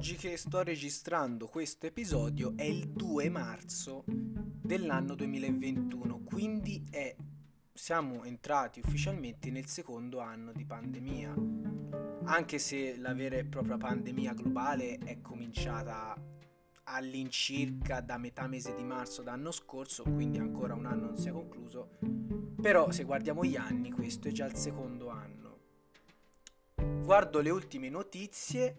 Oggi che sto registrando questo episodio è il 2 marzo dell'anno 2021, quindi è, siamo entrati ufficialmente nel secondo anno di pandemia, anche se la vera e propria pandemia globale è cominciata all'incirca da metà mese di marzo d'anno scorso, quindi ancora un anno non si è concluso, però se guardiamo gli anni questo è già il secondo anno. Guardo le ultime notizie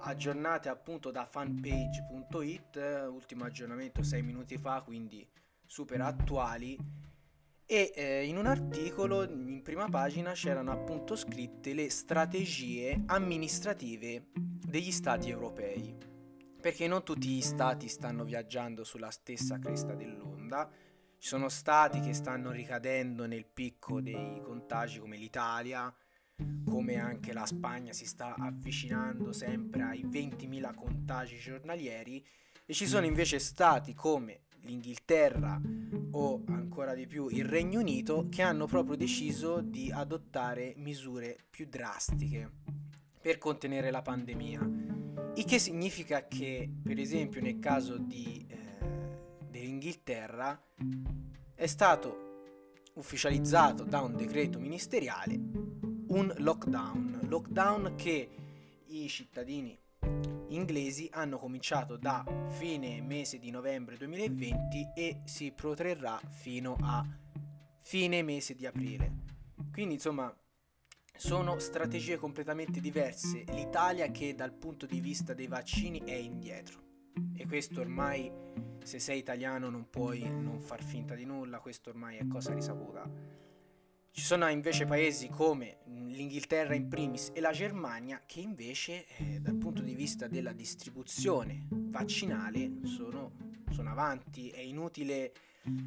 aggiornate appunto da fanpage.it, ultimo aggiornamento 6 minuti fa, quindi super attuali. E eh, in un articolo in prima pagina c'erano appunto scritte le strategie amministrative degli stati europei. Perché non tutti gli stati stanno viaggiando sulla stessa cresta dell'onda. Ci sono stati che stanno ricadendo nel picco dei contagi come l'Italia, come anche la Spagna si sta avvicinando sempre ai 20.000 contagi giornalieri e ci sono invece stati come l'Inghilterra o ancora di più il Regno Unito che hanno proprio deciso di adottare misure più drastiche per contenere la pandemia. Il che significa che, per esempio, nel caso di, eh, dell'Inghilterra è stato ufficializzato da un decreto ministeriale un lockdown, lockdown che i cittadini inglesi hanno cominciato da fine mese di novembre 2020 e si protrarrà fino a fine mese di aprile. Quindi insomma sono strategie completamente diverse. L'Italia che dal punto di vista dei vaccini è indietro e questo ormai se sei italiano non puoi non far finta di nulla, questo ormai è cosa risaputa. Ci sono invece paesi come l'Inghilterra in primis e la Germania che invece eh, dal punto di vista della distribuzione vaccinale sono, sono avanti. È inutile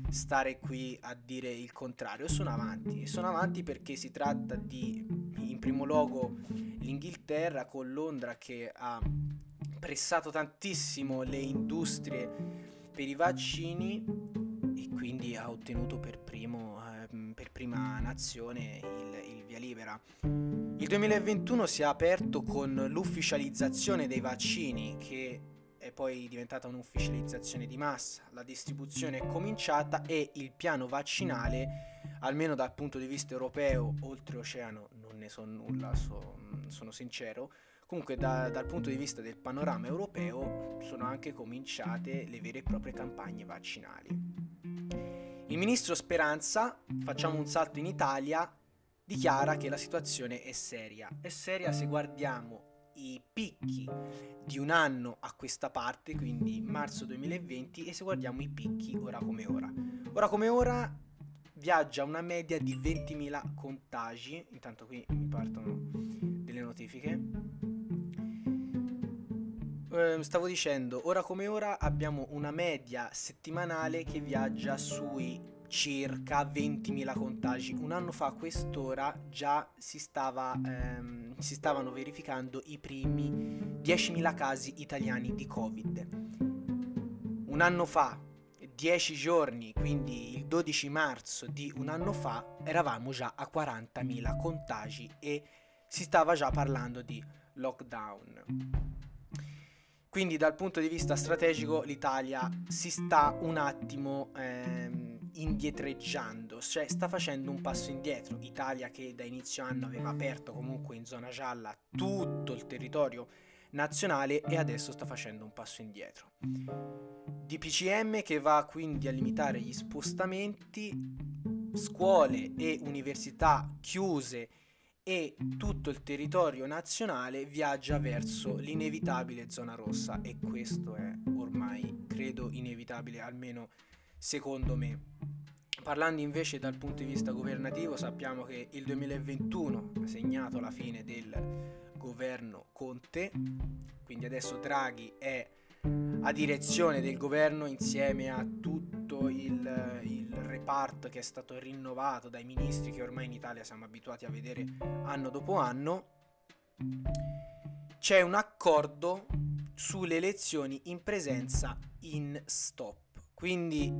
stare qui a dire il contrario, sono avanti. E sono avanti perché si tratta di, in primo luogo, l'Inghilterra con Londra che ha pressato tantissimo le industrie per i vaccini quindi ha ottenuto per primo per prima nazione il, il via libera. Il 2021 si è aperto con l'ufficializzazione dei vaccini che è poi diventata un'ufficializzazione di massa, la distribuzione è cominciata e il piano vaccinale, almeno dal punto di vista europeo, oltreoceano non ne so nulla, so, sono sincero, comunque da, dal punto di vista del panorama europeo sono anche cominciate le vere e proprie campagne vaccinali. Il ministro Speranza, facciamo un salto in Italia, dichiara che la situazione è seria. È seria se guardiamo i picchi di un anno a questa parte, quindi marzo 2020, e se guardiamo i picchi ora come ora. Ora come ora viaggia una media di 20.000 contagi, intanto qui mi partono delle notifiche. Ehm, stavo dicendo, ora come ora abbiamo una media settimanale che viaggia sui circa 20.000 contagi. Un anno fa a quest'ora già si, stava, ehm, si stavano verificando i primi 10.000 casi italiani di Covid. Un anno fa, 10 giorni, quindi il 12 marzo di un anno fa, eravamo già a 40.000 contagi e si stava già parlando di lockdown. Quindi dal punto di vista strategico l'Italia si sta un attimo ehm, indietreggiando, cioè sta facendo un passo indietro. Italia che da inizio anno aveva aperto comunque in zona gialla tutto il territorio nazionale e adesso sta facendo un passo indietro. DPCM che va quindi a limitare gli spostamenti, scuole e università chiuse e tutto il territorio nazionale viaggia verso l'inevitabile zona rossa e questo è ormai credo inevitabile almeno secondo me. Parlando invece dal punto di vista governativo sappiamo che il 2021 ha segnato la fine del governo Conte, quindi adesso Draghi è a direzione del governo insieme a tutto il, il, reparto che è stato rinnovato dai ministri che ormai in Italia siamo abituati a vedere anno dopo anno, c'è un accordo sulle elezioni in presenza in stop. Quindi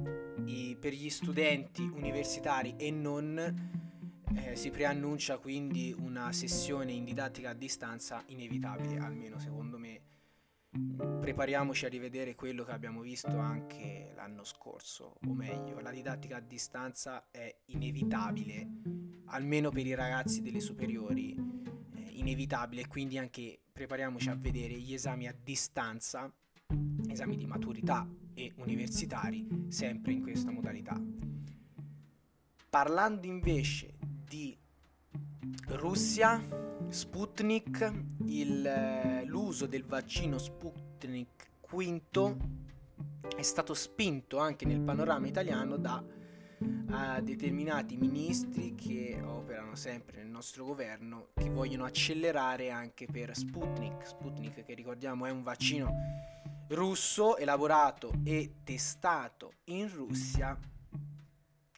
i, per gli studenti universitari e non eh, si preannuncia quindi una sessione in didattica a distanza inevitabile, almeno secondo me prepariamoci a rivedere quello che abbiamo visto anche l'anno scorso, o meglio, la didattica a distanza è inevitabile, almeno per i ragazzi delle superiori, eh, inevitabile, quindi anche prepariamoci a vedere gli esami a distanza, esami di maturità e universitari, sempre in questa modalità. Parlando invece di Russia, Sputnik, il, l'uso del vaccino Sputnik V è stato spinto anche nel panorama italiano da uh, determinati ministri che operano sempre nel nostro governo che vogliono accelerare anche per Sputnik. Sputnik che ricordiamo è un vaccino russo elaborato e testato in Russia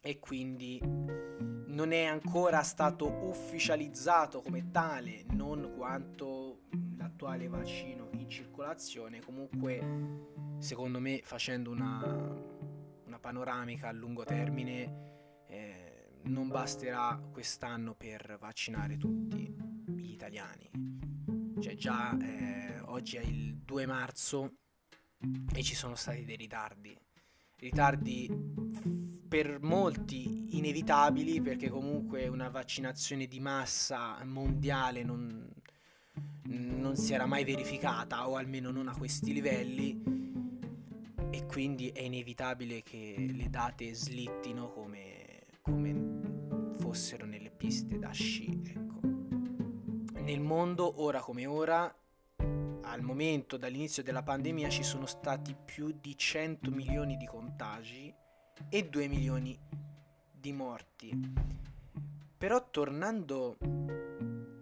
e quindi non è ancora stato ufficializzato come tale, non quanto l'attuale vaccino in circolazione, comunque secondo me facendo una, una panoramica a lungo termine eh, non basterà quest'anno per vaccinare tutti gli italiani. Cioè già eh, oggi è il 2 marzo e ci sono stati dei ritardi ritardi per molti inevitabili perché comunque una vaccinazione di massa mondiale non, non si era mai verificata o almeno non a questi livelli e quindi è inevitabile che le date slittino come, come fossero nelle piste da sci. Ecco. Nel mondo, ora come ora, al momento dall'inizio della pandemia ci sono stati più di 100 milioni di contagi e 2 milioni di morti. Però tornando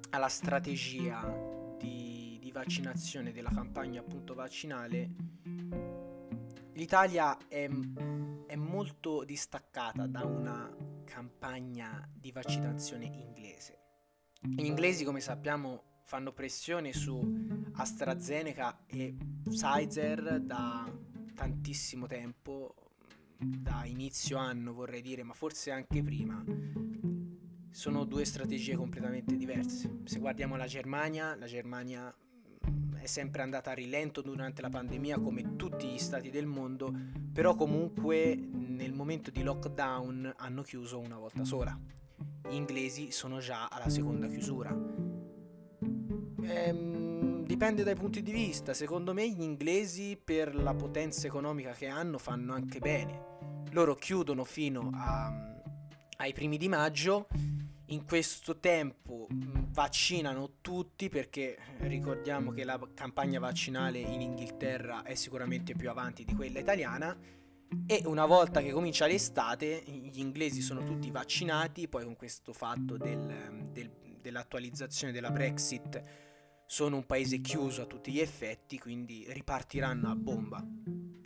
alla strategia di, vaccinazione della campagna appunto vaccinale, l'Italia è, è molto distaccata da una campagna di vaccinazione inglese. Gli inglesi, come sappiamo, fanno pressione su AstraZeneca e Pfizer da tantissimo tempo, da inizio anno vorrei dire, ma forse anche prima. Sono due strategie completamente diverse. Se guardiamo la Germania, la Germania è sempre andata a rilento durante la pandemia come tutti gli stati del mondo, però comunque nel momento di lockdown hanno chiuso una volta sola. Gli inglesi sono già alla seconda chiusura Ehm, dipende dai punti di vista. Secondo me gli inglesi per la potenza economica che hanno fanno anche bene. Loro chiudono fino a, ai primi di maggio. In questo tempo vaccinano tutti perché ricordiamo che la campagna vaccinale in Inghilterra è sicuramente più avanti di quella italiana e una volta che comincia l'estate gli inglesi sono tutti vaccinati, poi con questo fatto del, del, dell'attualizzazione della Brexit sono un paese chiuso a tutti gli effetti, quindi ripartiranno a bomba.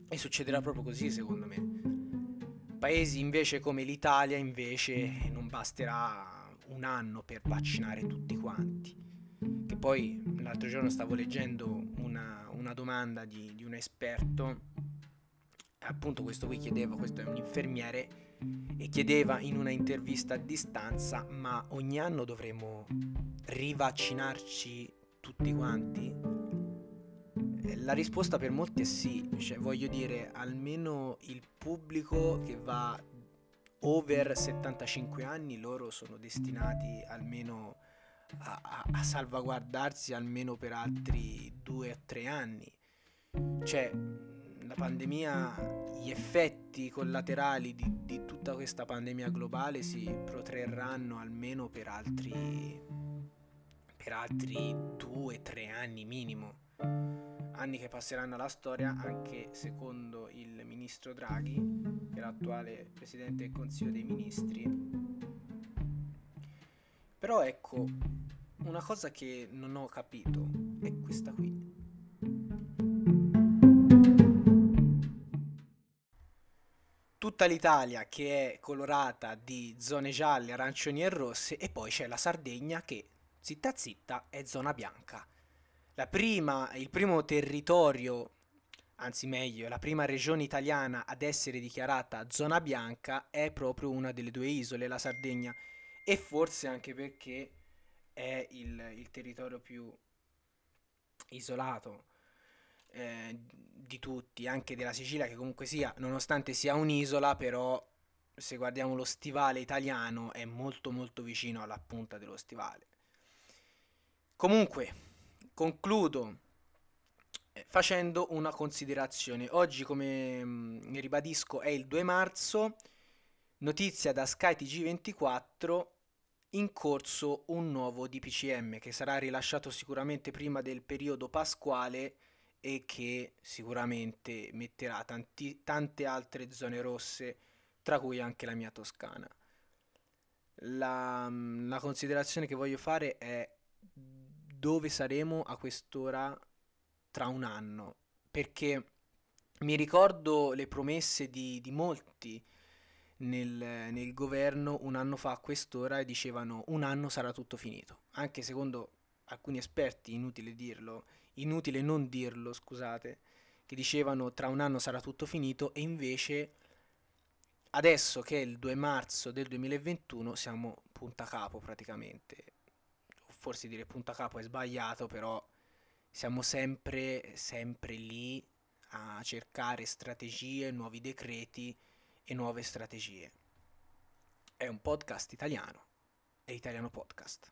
E succederà proprio così, secondo me. Paesi invece come l'Italia, invece, non basterà un anno per vaccinare tutti quanti. Che poi l'altro giorno stavo leggendo una, una domanda di, di un esperto, appunto questo qui chiedeva, questo è un infermiere, e chiedeva in una intervista a distanza, ma ogni anno dovremo rivaccinarci tutti quanti? La risposta per molti è sì, cioè voglio dire, almeno il pubblico che va over 75 anni, loro sono destinati almeno a, a, salvaguardarsi almeno per altri 2 o 3 anni. Cioè, la pandemia, gli effetti collaterali di, di tutta questa pandemia globale si protrarranno almeno per altri per altri due, tre anni minimo. Anni che passeranno alla storia anche secondo il ministro Draghi, che è l'attuale presidente del Consiglio dei Ministri. Però ecco, una cosa che non ho capito è questa qui. tutta l'Italia che è colorata di zone gialle, arancioni e rosse e poi c'è la Sardegna che zitta zitta è zona bianca. Prima, il primo territorio, anzi meglio, la prima regione italiana ad essere dichiarata zona bianca è proprio una delle due isole, la Sardegna, e forse anche perché è il, il territorio più isolato. eh, di tutti, anche della Sicilia, che comunque sia, nonostante sia un'isola, però se guardiamo lo stivale italiano è molto molto vicino alla punta dello stivale. Comunque, concludo eh, facendo una considerazione. Oggi, come mh, mm, ribadisco, è il 2 marzo, notizia da Sky TG24, in corso un nuovo DPCM che sarà rilasciato sicuramente prima del periodo pasquale e che sicuramente metterà tanti, tante altre zone rosse, tra cui anche la mia Toscana. La, mm, la considerazione che voglio fare è dove saremo a quest'ora tra un anno, perché mi ricordo le promesse di, di molti nel, nel, governo un anno fa a quest'ora e dicevano un anno sarà tutto finito, anche secondo alcuni esperti, inutile dirlo, inutile non dirlo, scusate, che dicevano tra un anno sarà tutto finito e invece adesso che è il 2 marzo del 2021 siamo punta capo praticamente. Forse dire punta capo è sbagliato, però siamo sempre, sempre lì a cercare strategie, nuovi decreti e nuove strategie. È un podcast italiano, è Italiano Podcast.